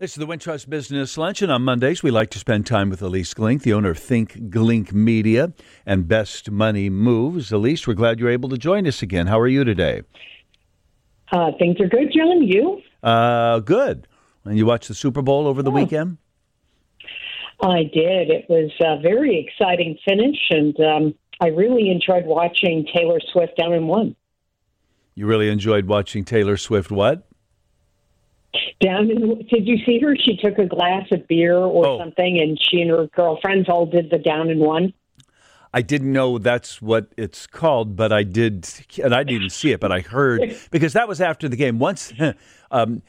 This is the Wintrust Business Lunch, and on Mondays we like to spend time with Ilyce Glink, the owner of Think Glink Media and Best Money Moves. Ilyce, we're glad you're able to join us again. How are you today? Uh, things are good, John. You? Uh, good. And you watched the Super Bowl over the Oh. weekend? I did. It was a very exciting finish, and um, I really enjoyed watching Taylor Swift down in one. You really enjoyed watching Taylor Swift. What? Down in, did you see her? She took a glass of beer or Oh. something, and she and her girlfriends all did the down in one. I didn't know that's what it's called, but I did, and I didn't see it, but I heard because that was after the game. Once, um,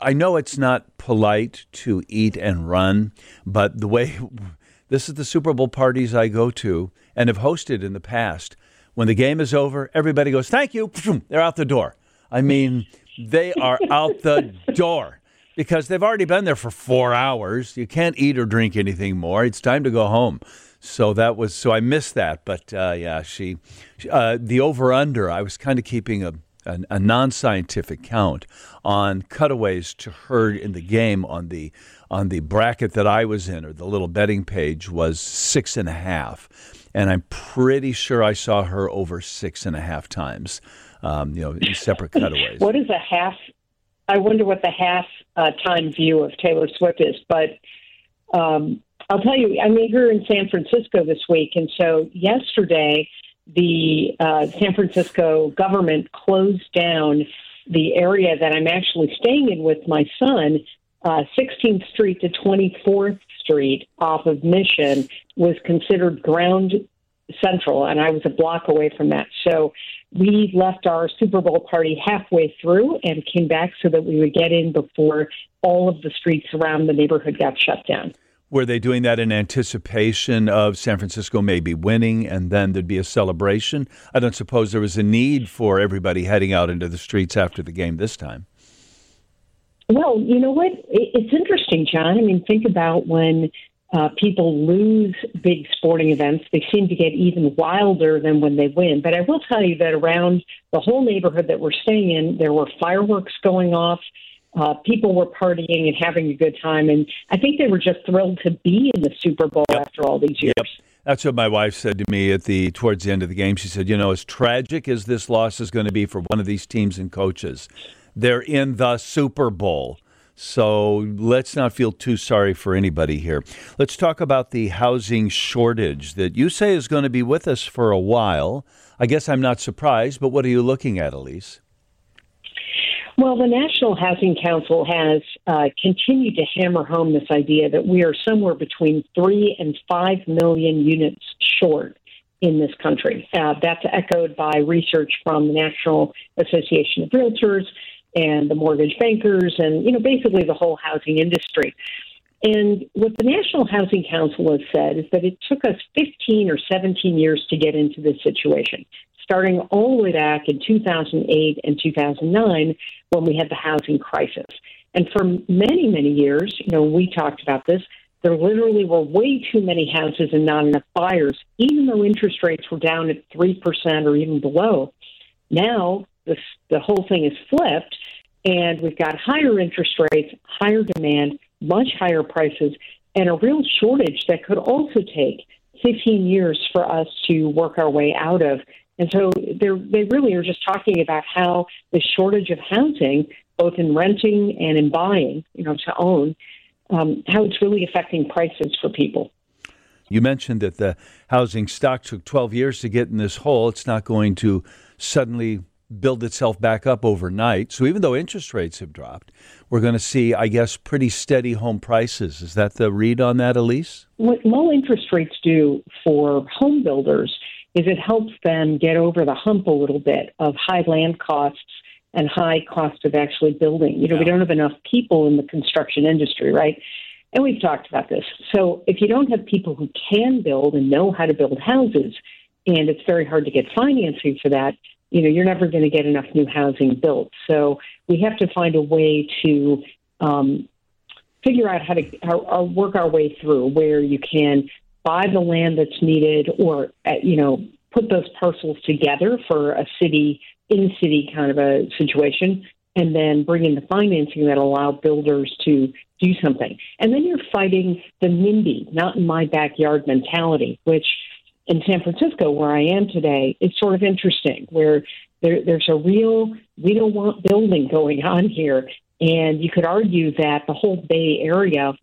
I know it's not polite to eat and run, but the way this is the Super Bowl parties I go to and have hosted in the past. When the game is over, everybody goes, "Thank you." They're out the door. I mean, they are out the door because they've already been there for four hours. You can't eat or drink anything more. It's time to go home. So that was so I missed that, but uh, yeah, she, uh, the over under. I was kind of keeping a a, a non scientific count on cutaways to her in the game on the on the bracket that I was in or the little betting page was six and a half, and I'm pretty sure I saw her over six and a half times. Um, you know, separate cutaways. What is a half? I wonder what the half uh, time view of Taylor Swift is. But um, I'll tell you, I'm here in San Francisco this week, and so yesterday the uh, San Francisco government closed down the area that I'm actually staying in with my son. Uh, 16th Street to 24th Street off of Mission was considered ground central, and I was a block away from that. So we left our Super Bowl party halfway through and came back so that we would get in before all of the streets around the neighborhood got shut down. Were they doing that in anticipation of San Francisco maybe winning and then there'd be a celebration? I don't suppose there was a need for everybody heading out into the streets after the game this time. Well, you know what? It's interesting, John. I mean, think about when uh, people lose big sporting events, they seem to get even wilder than when they win. But I will tell you that around the whole neighborhood that we're staying in, there were fireworks going off. Uh, people were partying and having a good time. And I think they were just thrilled to be in the Super Bowl after all these years. That's what my wife said to me at the towards the end of the game. She said, "You know, as tragic as this loss is going to be for one of these teams and coaches, they're in the Super Bowl." So let's not feel too sorry for anybody here. Let's talk about the housing shortage that you say is going to be with us for a while. I guess I'm not surprised, but what are you looking at, Ilyce? Well, the National Housing Council has uh, continued to hammer home this idea that we are somewhere between three and five million units short in this country. Uh, that's echoed by research from the National Association of Realtors and the mortgage bankers, and you know basically the whole housing industry. And what the National Housing Council has said is that it took us 15 or 17 years to get into this situation, starting all the way back in 2008 and 2009 when we had the housing crisis. And for many, many years, you know, we talked about this. There literally were way too many houses and not enough buyers, even though interest rates were down at 3% or even below. Now, this, the whole thing is flipped, and we've got higher interest rates, higher demand, much higher prices, and a real shortage that could also take 15 years for us to work our way out of. And so they really are just talking about how the shortage of housing, both in renting and in buying, you know, to own, um, how it's really affecting prices for people. You mentioned that the housing stock took 12 years to get in this hole. It's not going to suddenly build itself back up overnight. So even though interest rates have dropped, we're going to see, I guess, pretty steady home prices. Is that the read on that, Ilyce? What low interest rates do for home builders is it helps them get over the hump a little bit of high land costs and high cost of actually building. You know, we don't have enough people in the construction industry, right? And we've talked about this. So if you don't have people who can build and know how to build houses, and it's very hard to get financing for that, you know, you're never going to get enough new housing built. So we have to find a way to um, figure out how to how, how work our way through where you can buy the land that's needed, or uh, you know, put those parcels together for a city in city kind of a situation, and then bring in the financing that allow builders to do something. And then you're fighting the NIMBY, not in my backyard mentality, which in San Francisco, where I am today, is sort of interesting, where there, there's a real we don't want building going on here. And you could argue that the whole Bay Area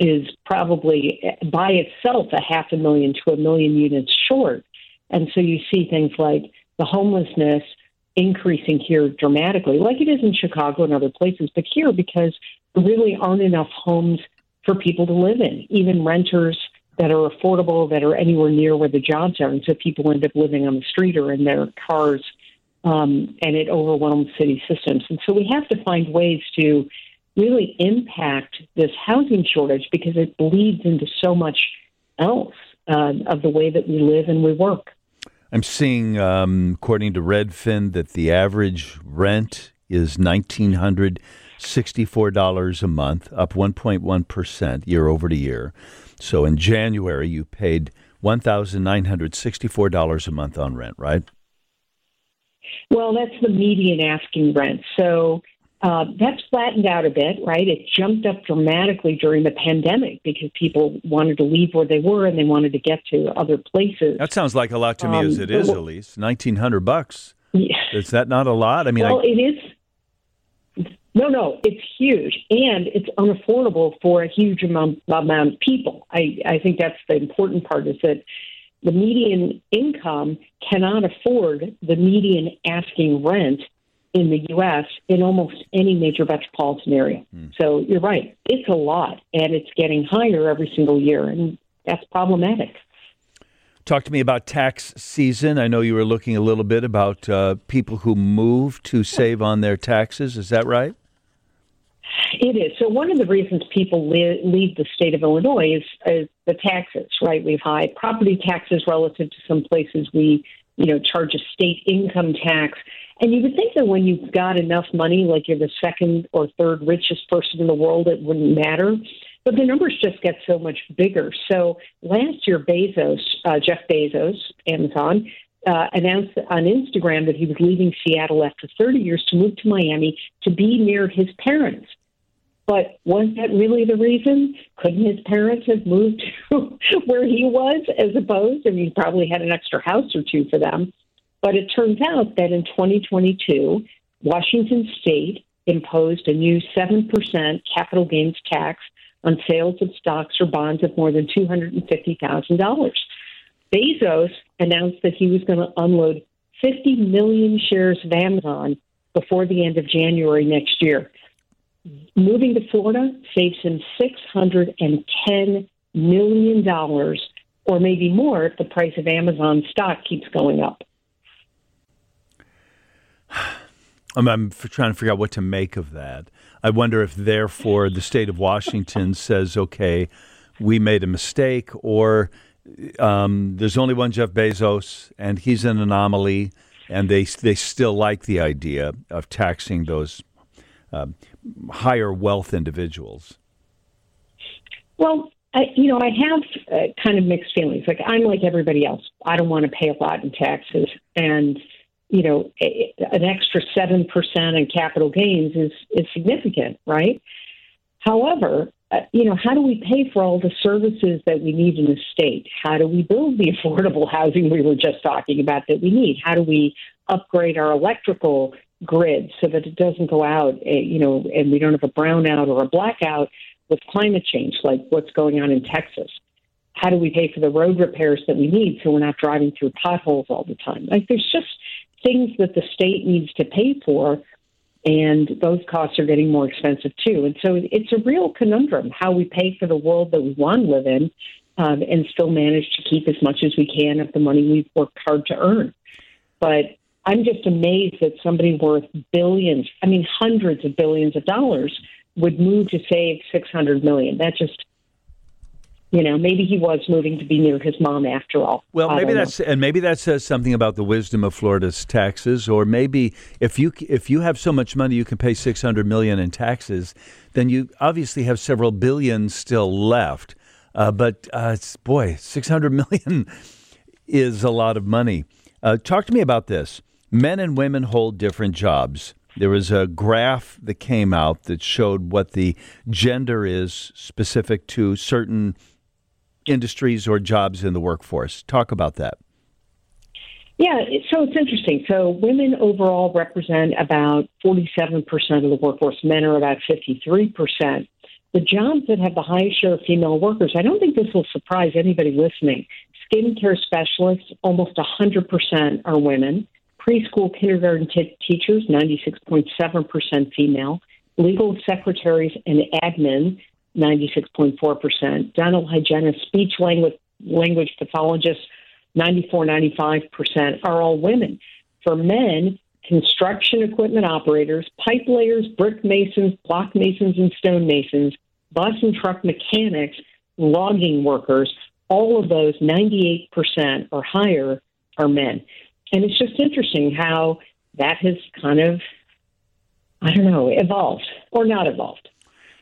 is probably eh, by itself a half a million to a million units short. And so you see things like the homelessness increasing here dramatically, like it is in Chicago and other places, but here because there really aren't enough homes for people to live in, even renters that are affordable, that are anywhere near where the jobs are. And so people end up living on the street or in their cars, um, and it overwhelms city systems. And so we have to find ways to really impact this housing shortage because it bleeds into so much else uh, of the way that we live and we work. I'm seeing, um, according to Redfin, that the average rent is nineteen hundred sixty-four dollars a month, up one point one percent year over to year. So in January, you paid one thousand nine hundred sixty-four dollars a month on rent, right? Well, that's the median asking rent. So uh, that's flattened out a bit, right? It jumped up dramatically during the pandemic because people wanted to leave where they were and they wanted to get to other places. That sounds like a lot to me, um, as it is, Ilyce. Nineteen hundred bucks. Yeah. Is that not a lot? I mean, well, I... it is. No, no, it's huge, and it's unaffordable for a huge amount, amount of people. I, I think that's the important part. Is that the median income cannot afford the median asking rent in the U.S. in almost any major metropolitan area. Mm. So you're right. It's a lot, and it's getting higher every single year, and that's problematic. Talk to me about tax season. I know you were looking a little bit about uh, people who move to save on their taxes. Is that right? It is. So one of the reasons people leave the state of Illinois is, is the taxes, right? We've high property taxes relative to some places we, you know, charge a state income tax. And you would think that when you've got enough money, like you're the second or third richest person in the world, it wouldn't matter. But the numbers just get so much bigger. So last year, Bezos, uh, Jeff Bezos, Amazon, uh, announced on Instagram that he was leaving Seattle after 30 years to move to Miami to be near his parents. But was that really the reason? Couldn't his parents have moved to where he was as opposed? I mean, he probably had an extra house or two for them. But it turns out that in 2022, Washington state imposed a new 7% capital gains tax on sales of stocks or bonds of more than $250,000. Bezos announced that he was going to unload 50 million shares of Amazon before the end of January next year. Moving to Florida saves him $610 million, or maybe more if the price of Amazon stock keeps going up. I'm, I'm trying to figure out what to make of that. I wonder if, therefore, the state of Washington says, okay, we made a mistake, or um, there's only one Jeff Bezos, and he's an anomaly, and they, they still like the idea of taxing those uh, higher wealth individuals. Well, I, you know, I have uh, kind of mixed feelings. Like, I'm like everybody else. I don't want to pay a lot in taxes. And you know, an extra 7% in capital gains is, is significant, right? However, uh, you know, how do we pay for all the services that we need in the state? How do we build the affordable housing we were just talking about that we need? How do we upgrade our electrical grid so that it doesn't go out, uh, you know, and we don't have a brownout or a blackout with climate change like what's going on in Texas? How do we pay for the road repairs that we need so we're not driving through potholes all the time? Like, there's just things that the state needs to pay for, and those costs are getting more expensive too. And so it's a real conundrum how we pay for the world that we want to live in um, and still manage to keep as much as we can of the money we've worked hard to earn. But I'm just amazed that somebody worth billions, I mean, hundreds of billions of dollars would move to save 600 million. That just you know, maybe he was moving to be near his mom after all. Well, maybe that's know. and maybe that says something about the wisdom of Florida's taxes, or maybe if you if you have so much money you can pay six hundred million in taxes, then you obviously have several billion still left. Uh, but uh, boy, six hundred million is a lot of money. Uh, talk to me about this. Men and women hold different jobs. there was a graph that came out that showed what the gender is specific to certain industries or jobs in the workforce. Talk about that. Yeah, so it's interesting. So women overall represent about 47% of the workforce. Men are about 53%. The jobs that have the highest share of female workers, I don't think this will surprise anybody listening. Skincare specialists, almost 100% are women. Preschool kindergarten t- teachers, 96.7% female. Legal secretaries and admin, 96.4%. Dental hygienists, speech language, language pathologists, 94, 95% are all women. For men, construction equipment operators, pipe layers, brick masons, block masons, and stone masons, bus and truck mechanics, logging workers, all of those, 98% or higher, are men. And it's just interesting how that has kind of, I don't know, evolved or not evolved.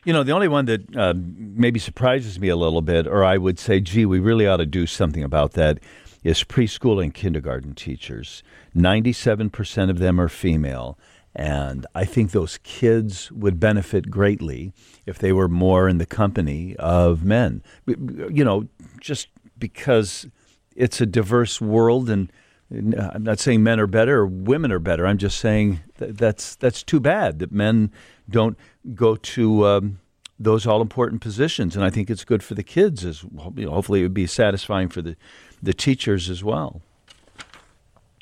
You know, the only one that uh, maybe surprises me a little bit, or I would say, gee, we really ought to do something about that, is preschool and kindergarten teachers. 97% of them are female. And I think those kids would benefit greatly if they were more in the company of men. You know, just because it's a diverse world and I'm not saying men are better or women are better. I'm just saying that that's that's too bad that men don't go to um, those all important positions, and I think it's good for the kids as hopefully it would be satisfying for the the teachers as well.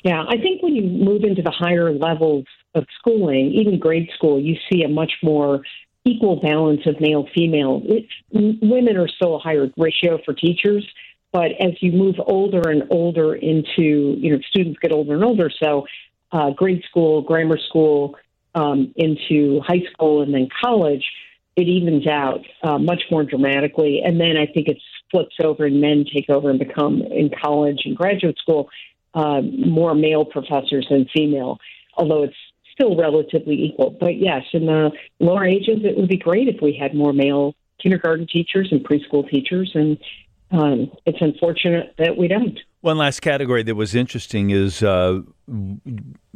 Yeah, I think when you move into the higher levels of schooling, even grade school, you see a much more equal balance of male female. women are still a higher ratio for teachers, but as you move older and older into, you know, students get older and older, so uh, grade school, grammar school, um, into high school, and then college, it evens out uh, much more dramatically. And then I think it flips over and men take over and become in college and graduate school uh, more male professors than female, although it's still relatively equal. But yes, in the lower ages, it would be great if we had more male kindergarten teachers and preschool teachers, and um, it's unfortunate that we don't. One last category that was interesting is uh,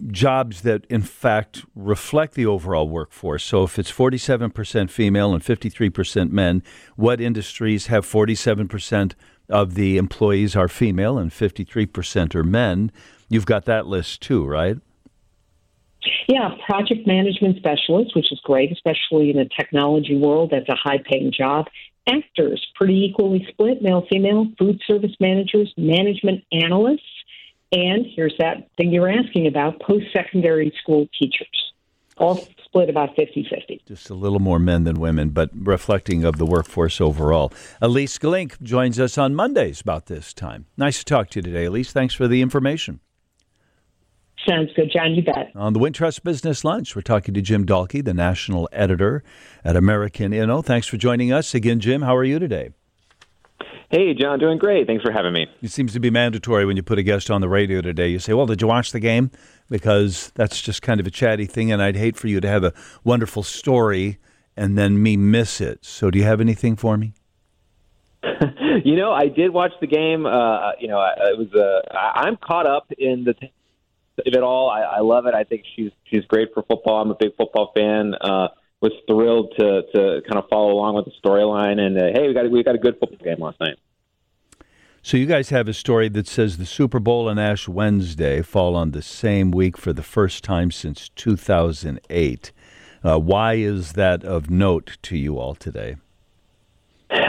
jobs that, in fact, reflect the overall workforce. So, if it's 47% female and 53% men, what industries have 47% of the employees are female and 53% are men? You've got that list too, right? Yeah, project management specialist, which is great, especially in the technology world. That's a high paying job. Actors, pretty equally split, male, female. Food service managers, management analysts. And here's that thing you were asking about post secondary school teachers. All split about 50 50. Just a little more men than women, but reflecting of the workforce overall. Ilyce Glink joins us on Mondays about this time. Nice to talk to you today, Ilyce. Thanks for the information. Sounds good, John. You bet. On the Wintrust Business Lunch, we're talking to Jim Dallke, the national editor at American Inno. Thanks for joining us again, Jim. How are you today? Hey, John, doing great. Thanks for having me. It seems to be mandatory when you put a guest on the radio today. You say, Well, did you watch the game? Because that's just kind of a chatty thing, and I'd hate for you to have a wonderful story and then me miss it. So, do you have anything for me? you know, I did watch the game. Uh, you know, it was. Uh, I'm caught up in the of it all. I, I love it. I think she's she's great for football. I'm a big football fan. Uh, was thrilled to to kind of follow along with the storyline. And uh, hey, we got we got a good football game last night. So you guys have a story that says the Super Bowl and Ash Wednesday fall on the same week for the first time since 2008. Uh, why is that of note to you all today?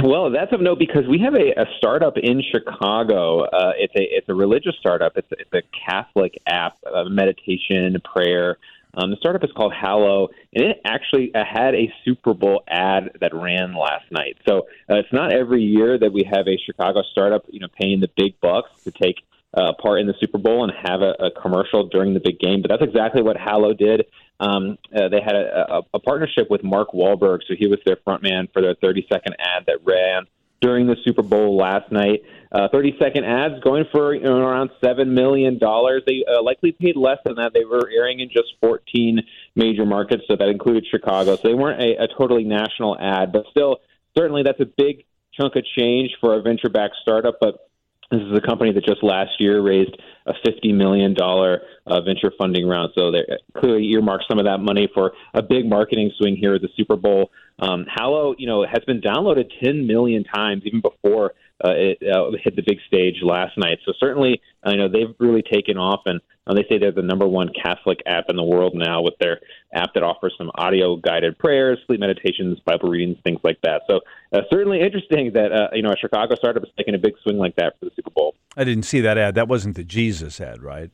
Well, that's of note because we have a, a startup in Chicago. Uh, it's a it's a religious startup. It's a, it's a Catholic app, uh, meditation, prayer. Um, the startup is called Hallow, and it actually uh, had a Super Bowl ad that ran last night. So uh, it's not every year that we have a Chicago startup, you know, paying the big bucks to take uh, part in the Super Bowl and have a, a commercial during the big game. But that's exactly what Hallow did. Um, uh, they had a, a, a partnership with Mark Wahlberg, so he was their front man for their 30 second ad that ran during the Super Bowl last night. Uh, 30 second ads going for you know, around $7 million. They uh, likely paid less than that. They were airing in just 14 major markets, so that included Chicago. So they weren't a, a totally national ad, but still, certainly that's a big chunk of change for a venture backed startup. But this is a company that just last year raised a $50 million uh, venture funding round. So they clearly earmarked some of that money for a big marketing swing here at the Super Bowl. Um, Hallow, you know, has been downloaded 10 million times even before uh, it uh, hit the big stage last night. So certainly, I know they've really taken off, and uh, they say they're the number one Catholic app in the world now with their app that offers some audio guided prayers, sleep meditations, Bible readings, things like that. So uh, certainly interesting that uh, you know a Chicago startup is taking a big swing like that for the Super Bowl. I didn't see that ad. That wasn't the Jesus ad, right?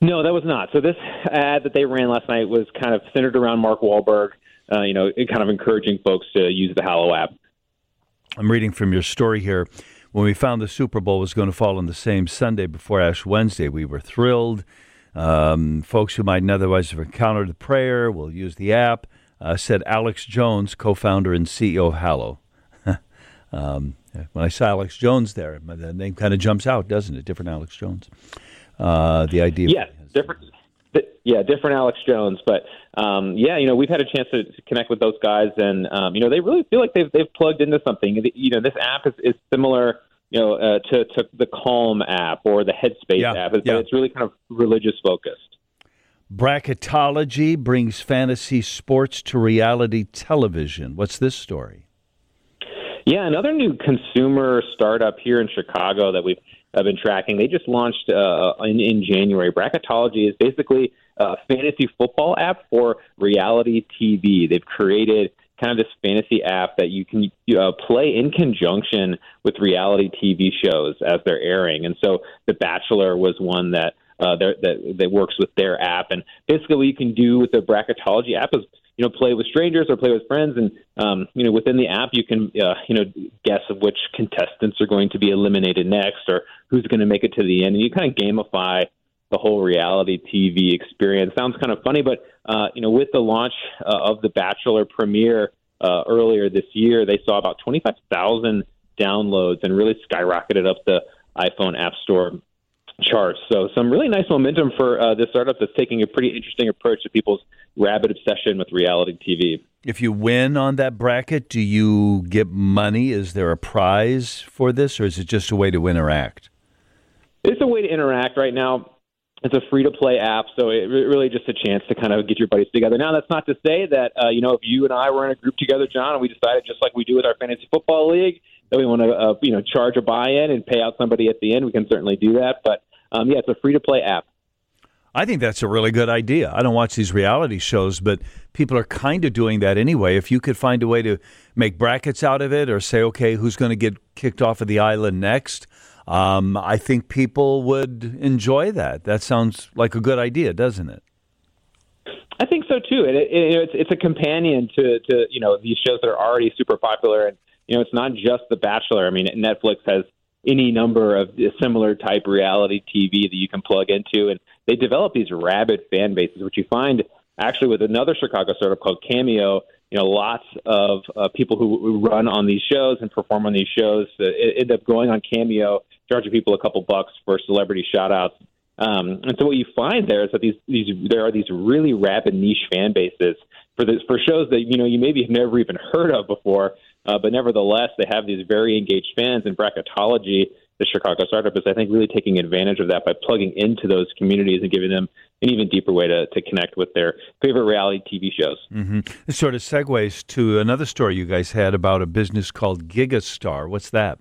No, that was not. So this ad that they ran last night was kind of centered around Mark Wahlberg. Uh, you know, kind of encouraging folks to use the Hallow app. I'm reading from your story here. When we found the Super Bowl was going to fall on the same Sunday before Ash Wednesday, we were thrilled. Um, folks who might otherwise have encountered the prayer will use the app, uh, said Alex Jones, co founder and CEO of Hallow. um, when I saw Alex Jones there, the name kind of jumps out, doesn't it? Different Alex Jones. Uh, the idea. Yeah, different yeah, different Alex Jones, but um, yeah, you know, we've had a chance to, to connect with those guys, and um, you know, they really feel like they've they've plugged into something. You know, this app is, is similar, you know, uh, to to the Calm app or the Headspace yeah, app, but yeah. it's really kind of religious focused. Bracketology brings fantasy sports to reality television. What's this story? Yeah, another new consumer startup here in Chicago that we've have been tracking. They just launched uh, in, in January. Bracketology is basically a fantasy football app for reality TV. They've created kind of this fantasy app that you can uh, play in conjunction with reality TV shows as they're airing. And so The Bachelor was one that uh, that that works with their app. And basically, what you can do with the Bracketology app is you know play with strangers or play with friends, and um, you know within the app you can uh, you know guess of which contestants are going to be eliminated next or who's going to make it to the end, and you kind of gamify the whole reality TV experience. Sounds kind of funny, but uh, you know with the launch uh, of the Bachelor premiere uh, earlier this year, they saw about twenty five thousand downloads and really skyrocketed up the iPhone App Store charts. So some really nice momentum for uh, this startup that's taking a pretty interesting approach to people's rabid obsession with reality TV. If you win on that bracket, do you get money? Is there a prize for this, or is it just a way to interact? It's a way to interact right now. It's a free to play app, so it really just a chance to kind of get your buddies together. Now, that's not to say that uh, you know if you and I were in a group together, John, and we decided just like we do with our fantasy football league that we want to uh, you know charge a buy-in and pay out somebody at the end, we can certainly do that. But um, yeah, it's a free to play app. I think that's a really good idea. I don't watch these reality shows, but people are kind of doing that anyway. If you could find a way to make brackets out of it or say, okay, who's going to get kicked off of the island next, um, I think people would enjoy that. That sounds like a good idea, doesn't it? I think so too. And it, it, it's it's a companion to to you know these shows that are already super popular, and you know it's not just The Bachelor. I mean, Netflix has any number of similar type reality TV that you can plug into, and they develop these rabid fan bases, which you find actually with another Chicago startup called Cameo. You know, lots of uh, people who, run on these shows and perform on these shows uh, end up going on Cameo, charging people a couple bucks for celebrity shout outs. Um, and so what you find there is that these, these there are these really rabid niche fan bases for this for shows that you know you maybe have never even heard of before, uh, but nevertheless they have these very engaged fans. And bracketology, the Chicago startup, is I think really taking advantage of that by plugging into those communities and giving them an even deeper way to, to connect with their favorite reality TV shows. Mm-hmm. This sort of segues to another story you guys had about a business called Gigastar. What's that?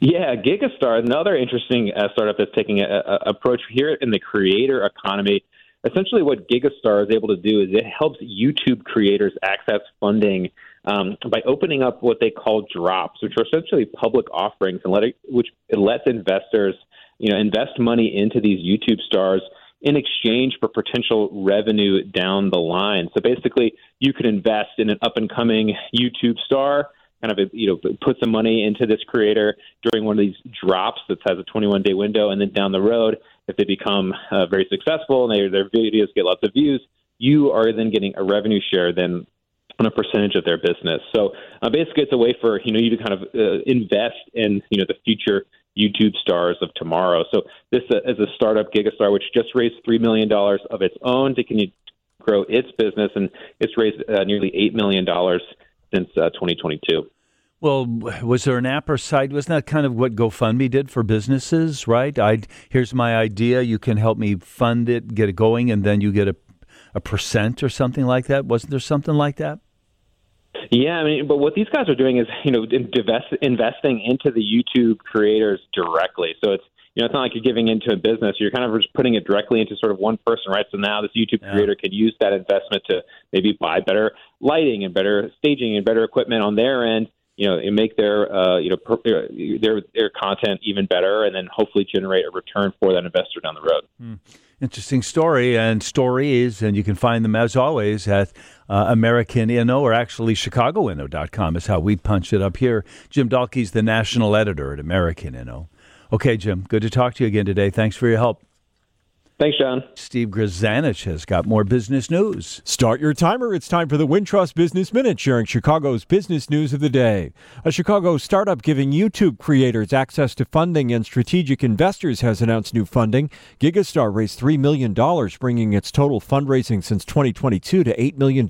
Yeah, Gigastar, another interesting uh, startup that's taking an approach here in the creator economy. Essentially, what Gigastar is able to do is it helps YouTube creators access funding um, by opening up what they call drops, which are essentially public offerings, and let it, which it lets investors, you know, invest money into these YouTube stars in exchange for potential revenue down the line. So basically, you could invest in an up and coming YouTube star kind of you know put some money into this creator during one of these drops that has a 21 day window, and then down the road, if they become uh, very successful and they, their videos get lots of views, you are then getting a revenue share then on a percentage of their business. So uh, basically, it's a way for you know you to kind of uh, invest in you know the future YouTube stars of tomorrow. So this uh, is a startup, Gigastar, which just raised three million dollars of its own to continue grow its business, and it's raised uh, nearly eight million dollars since uh, 2022. Well, was there an app or site? Wasn't that kind of what GoFundMe did for businesses, right? I here's my idea. You can help me fund it, get it going, and then you get a, a percent or something like that. Wasn't there something like that? Yeah, I mean, but what these guys are doing is, you know, invest, investing into the YouTube creators directly. So it's, you know, it's not like you're giving into a business. You're kind of just putting it directly into sort of one person, right? So now this YouTube yeah. creator could use that investment to maybe buy better lighting and better staging and better equipment on their end you know, and make their uh, you know per, uh, their their content even better, and then hopefully generate a return for that investor down the road. Hmm. Interesting story and stories, and you can find them as always at uh, American Inno or actually ChicagoInno.com is how we punch it up here. Jim Dallke's the national editor at American Inno. Okay, Jim, good to talk to you again today. Thanks for your help. Thanks, John. Steve Grzanich has got more business news. Start your timer. It's time for the Wintrust Business Minute, sharing Chicago's business news of the day. A Chicago startup giving YouTube creators access to funding and strategic investors has announced new funding. Gigastar raised $3 million, bringing its total fundraising since 2022 to $8 million.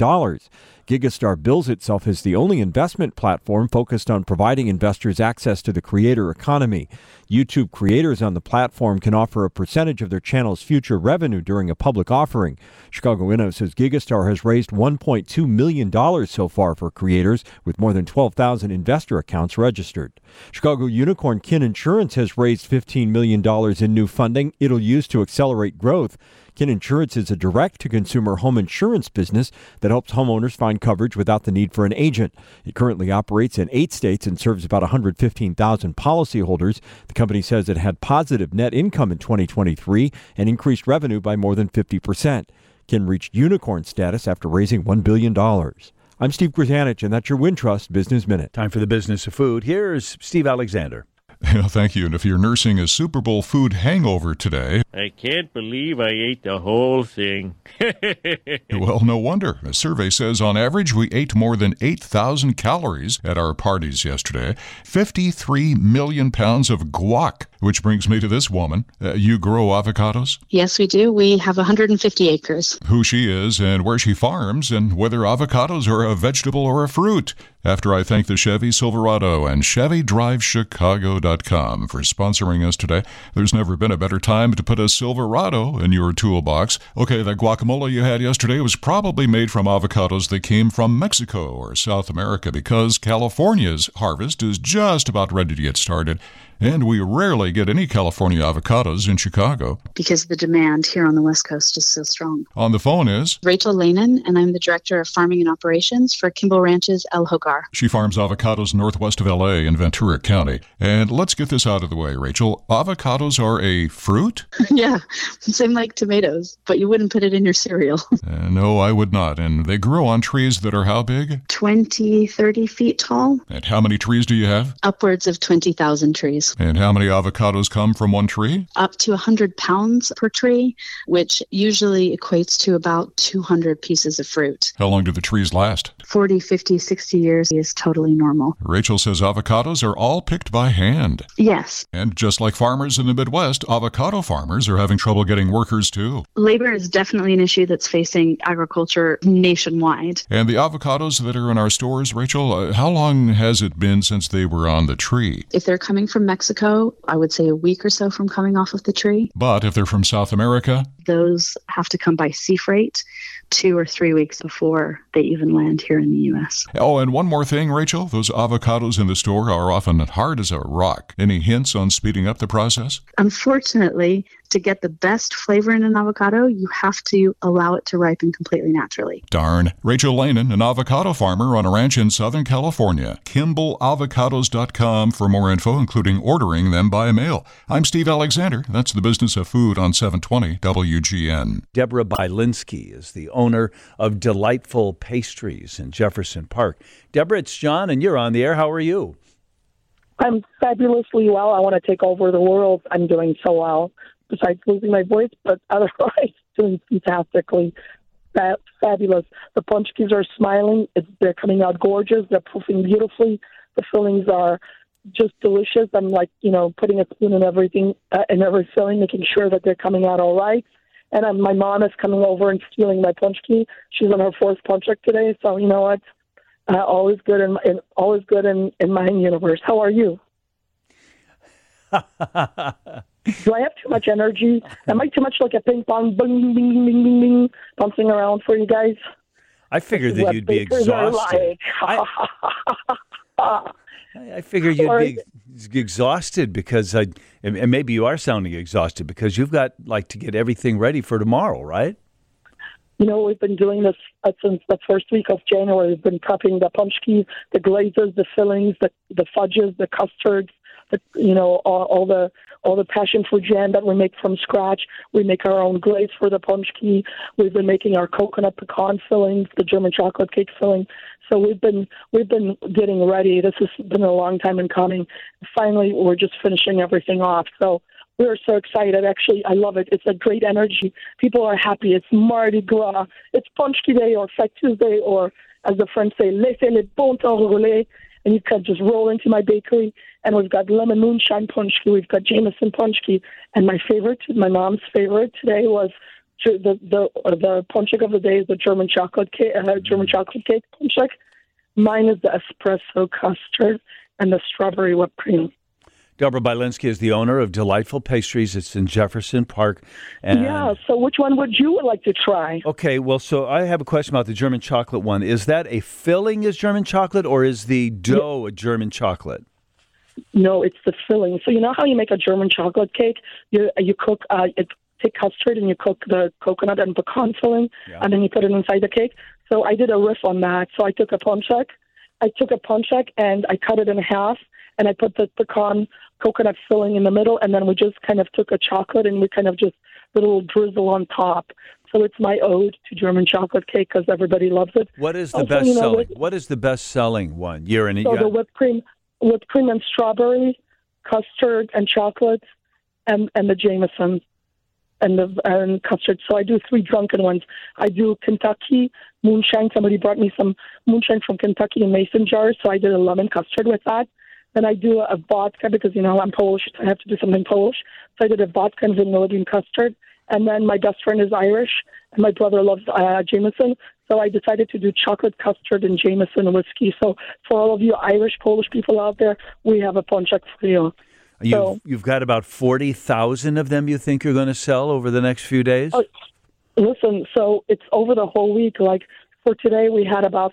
Gigastar bills itself as the only investment platform focused on providing investors access to the creator economy. YouTube creators on the platform can offer a percentage of their channel's future revenue during a public offering. Chicago Inno says Gigastar has raised $1.2 million so far for creators, with more than 12,000 investor accounts registered. Chicago unicorn Kin Insurance has raised $15 million in new funding it'll use to accelerate growth. Kin Insurance is a direct to consumer home insurance business that helps homeowners find coverage without the need for an agent. It currently operates in eight states and serves about 115,000 policyholders. The company says it had positive net income in 2023 and increased revenue by more than 50%. Kin reached unicorn status after raising $1 billion. I'm Steve Grzanich, and that's your Wintrust Business Minute. Time for the business of food. Here's Steve Alexander. Yeah, thank you. And if you're nursing a Super Bowl food hangover today, I can't believe I ate the whole thing. well, no wonder. A survey says on average we ate more than 8,000 calories at our parties yesterday, 53 million pounds of guac, which brings me to this woman. Uh, you grow avocados? Yes, we do. We have 150 acres. Who she is and where she farms, and whether avocados are a vegetable or a fruit after I thank the Chevy Silverado and ChevyDriveChicago.com for sponsoring us today. There's never been a better time to put a Silverado in your toolbox. Okay, that guacamole you had yesterday was probably made from avocados that came from Mexico or South America because California's harvest is just about ready to get started. And we rarely get any California avocados in Chicago. Because the demand here on the West Coast is so strong. On the phone is Rachel Lanin, and I'm the Director of Farming and Operations for Kimball Ranches El Hogar. She farms avocados northwest of LA in Ventura County. And let's get this out of the way, Rachel. Avocados are a fruit? yeah, same like tomatoes, but you wouldn't put it in your cereal. uh, no, I would not. And they grow on trees that are how big? 20, 30 feet tall. And how many trees do you have? Upwards of 20,000 trees. And how many avocados come from one tree? Up to 100 pounds per tree, which usually equates to about 200 pieces of fruit. How long do the trees last? 40, 50, 60 years is totally normal. Rachel says avocados are all picked by hand. Yes. And just like farmers in the Midwest, avocado farmers are having trouble getting workers too. Labor is definitely an issue that's facing agriculture nationwide. And the avocados that are in our stores, Rachel, uh, how long has it been since they were on the tree? If they're coming from Mexico, Mexico, I would say a week or so from coming off of the tree. But if they're from South America? Those have to come by sea freight two or three weeks before they even land here in the U.S. Oh, and one more thing, Rachel. Those avocados in the store are often hard as a rock. Any hints on speeding up the process? Unfortunately, to get the best flavor in an avocado, you have to allow it to ripen completely naturally. Darn. Rachel Lanin, an avocado farmer on a ranch in Southern California. KimballAvocados.com for more info, including ordering them by mail. I'm Steve Alexander. That's the business of food on 720 WGN. Dobra Bielinski is the owner of Delightful Pastries in Jefferson Park. Dobra, it's John, and you're on the air. How are you? I'm fabulously well. I want to take over the world. I'm doing so well besides losing my voice, but otherwise doing fantastically. That fabulous. The pączkis are smiling. It's, they're coming out gorgeous. They're proofing beautifully. The fillings are just delicious. I'm like, you know, putting a spoon in everything, uh, in every filling, making sure that they're coming out all right. And my mom is coming over and stealing my pączki. She's on her fourth pączek today, so you know what? Uh, always good in, in always good in in my universe. How are you? Do I have too much energy? Am I too much like a ping pong, bing, bing, bing, bing, bing, bing, bouncing around for you guys? I figured that you'd be exhausted. like. I figured you'd be exhausted because I, and and maybe you are sounding exhausted because you've got like to get everything ready for tomorrow, right? You know, we've been doing this uh, since the first week of January. We've been prepping the pączki, the glazes, the fillings, the the fudges, the custards, you know all, all the all the passion for jam that we make from scratch. We make our own glaze for the pączki. We've been making our coconut pecan fillings, the German chocolate cake filling. So we've been we've been getting ready. This has been a long time in coming. Finally, we're just finishing everything off. So we're so excited. Actually, I love it. It's a great energy. People are happy. It's Mardi Gras. It's Pączki Day or Fat Tuesday or, as the French say, laissez les bon temps rouler. And you can just roll into my bakery. And we've got lemon moonshine pączki. We've got Jameson pączki. And my favorite, my mom's favorite today was the the the pączek of the day is the German chocolate cake, uh, German chocolate cake pączek. Mine is the espresso custard and the strawberry whipped cream. Dobra Bielinski is the owner of Delightful Pastries. It's in Jefferson Park. And yeah. So which one would you like to try? Okay, well, so I have a question about the German chocolate one. Is that a filling is German chocolate, or is the dough a German chocolate? No, it's the filling. So you know how you make a German chocolate cake? You you cook uh, it, take custard and you cook the coconut and pecan filling, Yeah. and then you put it inside the cake. So I did a riff on that. So I took a pączek, I took a pączek and I cut it in half, and I put the pecan coconut filling in the middle, and then we just kind of took a chocolate and we kind of just little drizzle on top. So it's my ode to German chocolate cake because everybody loves it. What is the Also, best you know, selling? What is the best selling one? You're in. So you the whipped cream, whipped cream and strawberry, custard and chocolate, and and the Jameson, and the and custard. So I do three drunken ones. I do Kentucky moonshine. Somebody brought me some moonshine from Kentucky in mason jars, so I did a lemon custard with that. Then I do a vodka because you know I'm Polish, so I have to do something Polish. So I did a vodka and vanilla bean custard. And then my best friend is Irish, and my brother loves uh, Jameson. So I decided to do chocolate custard and Jameson whiskey. So for all of you Irish Polish people out there, we have a pączek for you. you've, so- you've got about forty thousand of them. You think you're going to sell over the next few days? Oh, Listen, so it's over the whole week. Like for today, we had about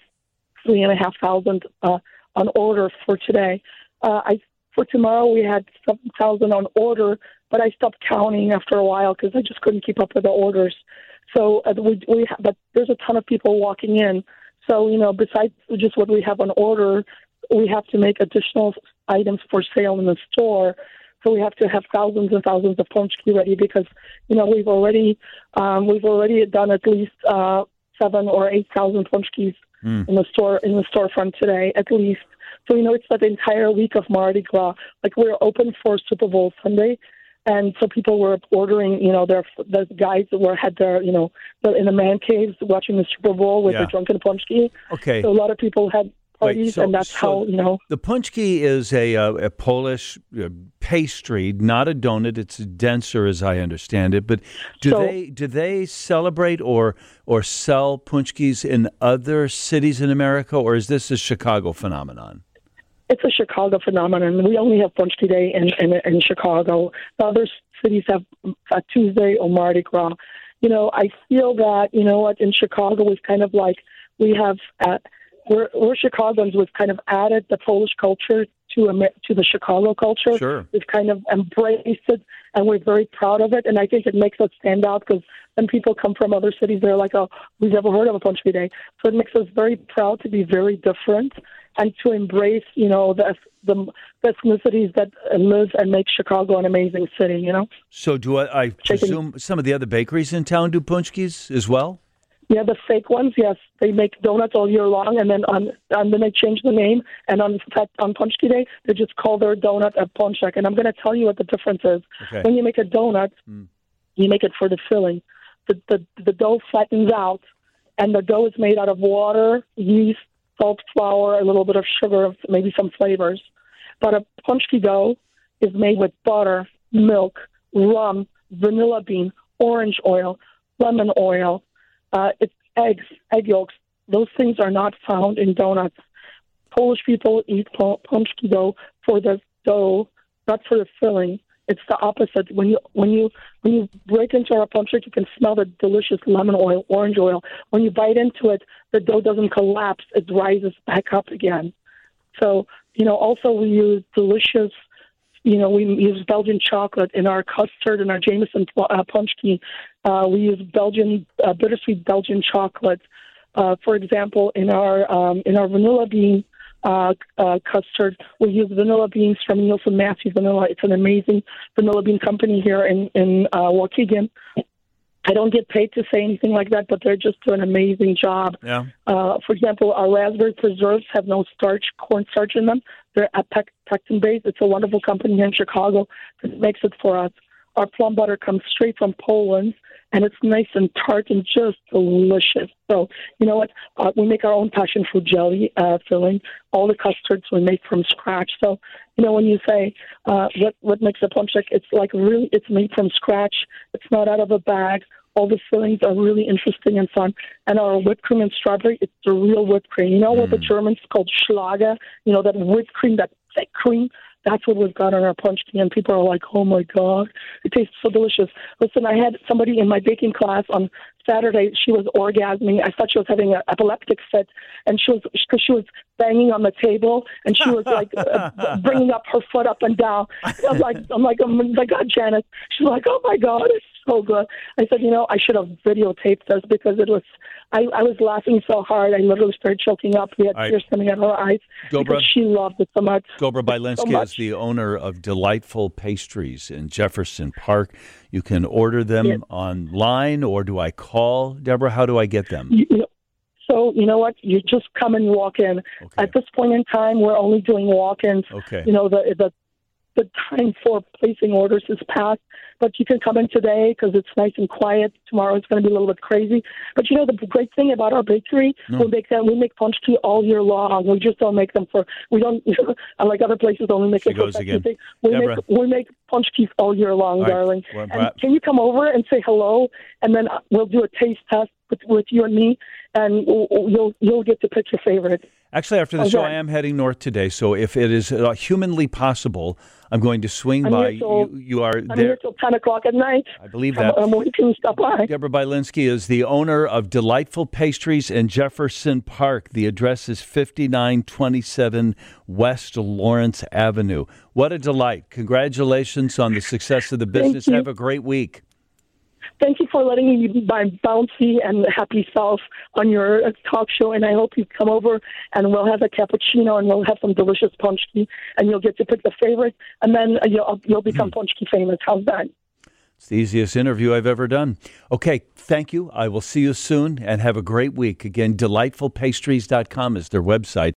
three and a half thousand uh, on order for today. Uh, I for tomorrow we had seven thousand on order, but I stopped counting after a while because I just couldn't keep up with the orders. So uh, we we ha- but there's a ton of people walking in. So you know, besides just what we have on order, we have to make additional items for sale in the store. So we have to have thousands and thousands of pączki ready because you know we've already um, we've already done at least uh, seven or eight thousand pączkis Mm. in the store in the storefront today at least. So you know it's that entire week of Mardi Gras. Like we're open for Super Bowl Sunday, and so people were ordering. You know, their the guys that were had their you know in the man caves watching the Super Bowl with Yeah. their drunken pączki. Okay. So a lot of people had parties, so- and that's so- how you know. The pączki is a, uh, a Polish uh, pastry, not a donut. It's denser, as I understand it. But do So- they do they celebrate or or sell pączkis in other cities in America, or is this a Chicago phenomenon? It's a Chicago phenomenon. We only have Pączki Day in, in in Chicago. The other cities have uh, Tuesday or Mardi Gras. You know, I feel that you know what in Chicago we've kind of like we have uh, we're we're Chicagoans. We've kind of added the Polish culture to Amer- to the Chicago culture. Sure. We've kind of embraced it, and we're very proud of it. And I think it makes us stand out because when people come from other cities, they're like, "Oh, we've never heard of a Pączki Day." So it makes us very proud to be very different and to embrace, you know, the the, the ethnicities that live and make Chicago an amazing city. You know. So do I, I presume some of the other bakeries in town do pączkis as well? Yeah, the fake ones, yes, they make donuts all year long, and then on and then they change the name, and on on Pączki Day, they just call their donut a pączek. And I'm going to tell you what the difference is. Okay. When you make a donut, hmm. you make it for the filling. The, the the dough flattens out, and the dough is made out of water, yeast, salt, flour, a little bit of sugar, maybe some flavors. But a pączki dough is made with butter, milk, rum, vanilla bean, orange oil, lemon oil. Uh, it's eggs, egg yolks. Those things are not found in donuts. Polish people eat pączki dough for the dough, not for the filling. It's the opposite. When you when you when you break into our pączki, you can smell the delicious lemon oil, orange oil. When you bite into it, the dough doesn't collapse; it rises back up again. So you know, also we use delicious. You know, we use Belgian chocolate in our custard and our Jameson uh, pączki. Uh, we use Belgian uh, bittersweet Belgian chocolate. Uh, for example, in our um, in our vanilla bean uh, uh, custard, we use vanilla beans from Nielsen Massey Vanilla. It's an amazing vanilla bean company here in in uh, Waukegan. I don't get paid to say anything like that, but they're just doing an amazing job. Yeah. Uh, for example, our raspberry preserves have no starch, cornstarch in them. They're pectin based. It's a wonderful company here in Chicago that makes it for us. Our plum butter comes straight from Poland and it's nice and tart and just delicious. So, you know what? Uh, we make our own passion fruit jelly uh, filling. All the custards we make from scratch. So, you know, when you say uh, what what makes a plum shake, it's like really it's made from scratch. It's not out of a bag. All the fillings are really interesting and fun. And our whipped cream and strawberry, it's the real whipped cream. You know mm. what the mm. Germans called Schlager? You know that whipped cream, that thick cream. That's what we've got on our punch and people are like, "Oh my god, it tastes so delicious." Listen, I had somebody in my baking class on Saturday. She was orgasming. I thought she was having an epileptic fit, and she was because she was banging on the table and she was like uh, bringing up her foot up and down. I'm like, I'm like, oh my god, Janet. She's like, "Oh my god, it's so good." I said, "You know, I should have videotaped this because it was." I, I was laughing so hard, I literally started choking up. We had tears coming out of her eyes Dobra, because she loved it so much. Dobra Bielinski so is the owner of Delightful Pastries in Jefferson Park. You can order them yes. online, or do I call Deborah? How do I get them? You, you know, so you know what? You just come and walk in. Okay. At this point in time, we're only doing walk-ins. Okay. You know the the the time for placing orders is past, but you can come in today because it's nice and quiet. Tomorrow it's going to be a little bit crazy. But you know the great thing about our bakery, no. we make them we make punch tea all year long. We just don't make them for we don't unlike other places only make she them for again. We Deborah. make we make pączkis all year long, all darling. Right. Well, can you come over and say hello, and then uh, we'll do a taste test with, with you and me, and you'll you'll get to pick your favorite. Actually, after the okay. show, I am heading north today. So if it is uh, humanly possible, I'm going to swing I'm by. Till, you, you, are I'm there. here till 10 o'clock at night. I believe that. I'm, I'm waiting to stop by. Deborah Bielinski is the owner of Delightful Pastries in Jefferson Park. The address is 5927 West Lawrence Avenue. What a delight. Congratulations on the success of the business. Have a great week. Thank you for letting me be my bouncy and happy self on your talk show. And I hope you come over and we'll have a cappuccino and we'll have some delicious pączki and you'll get to pick the favorite. And then you'll, you'll become mm. pączki famous. How's that? It's the easiest interview I've ever done. Okay, thank you. I will see you soon and have a great week. Again, delightfulpastries.com is their website.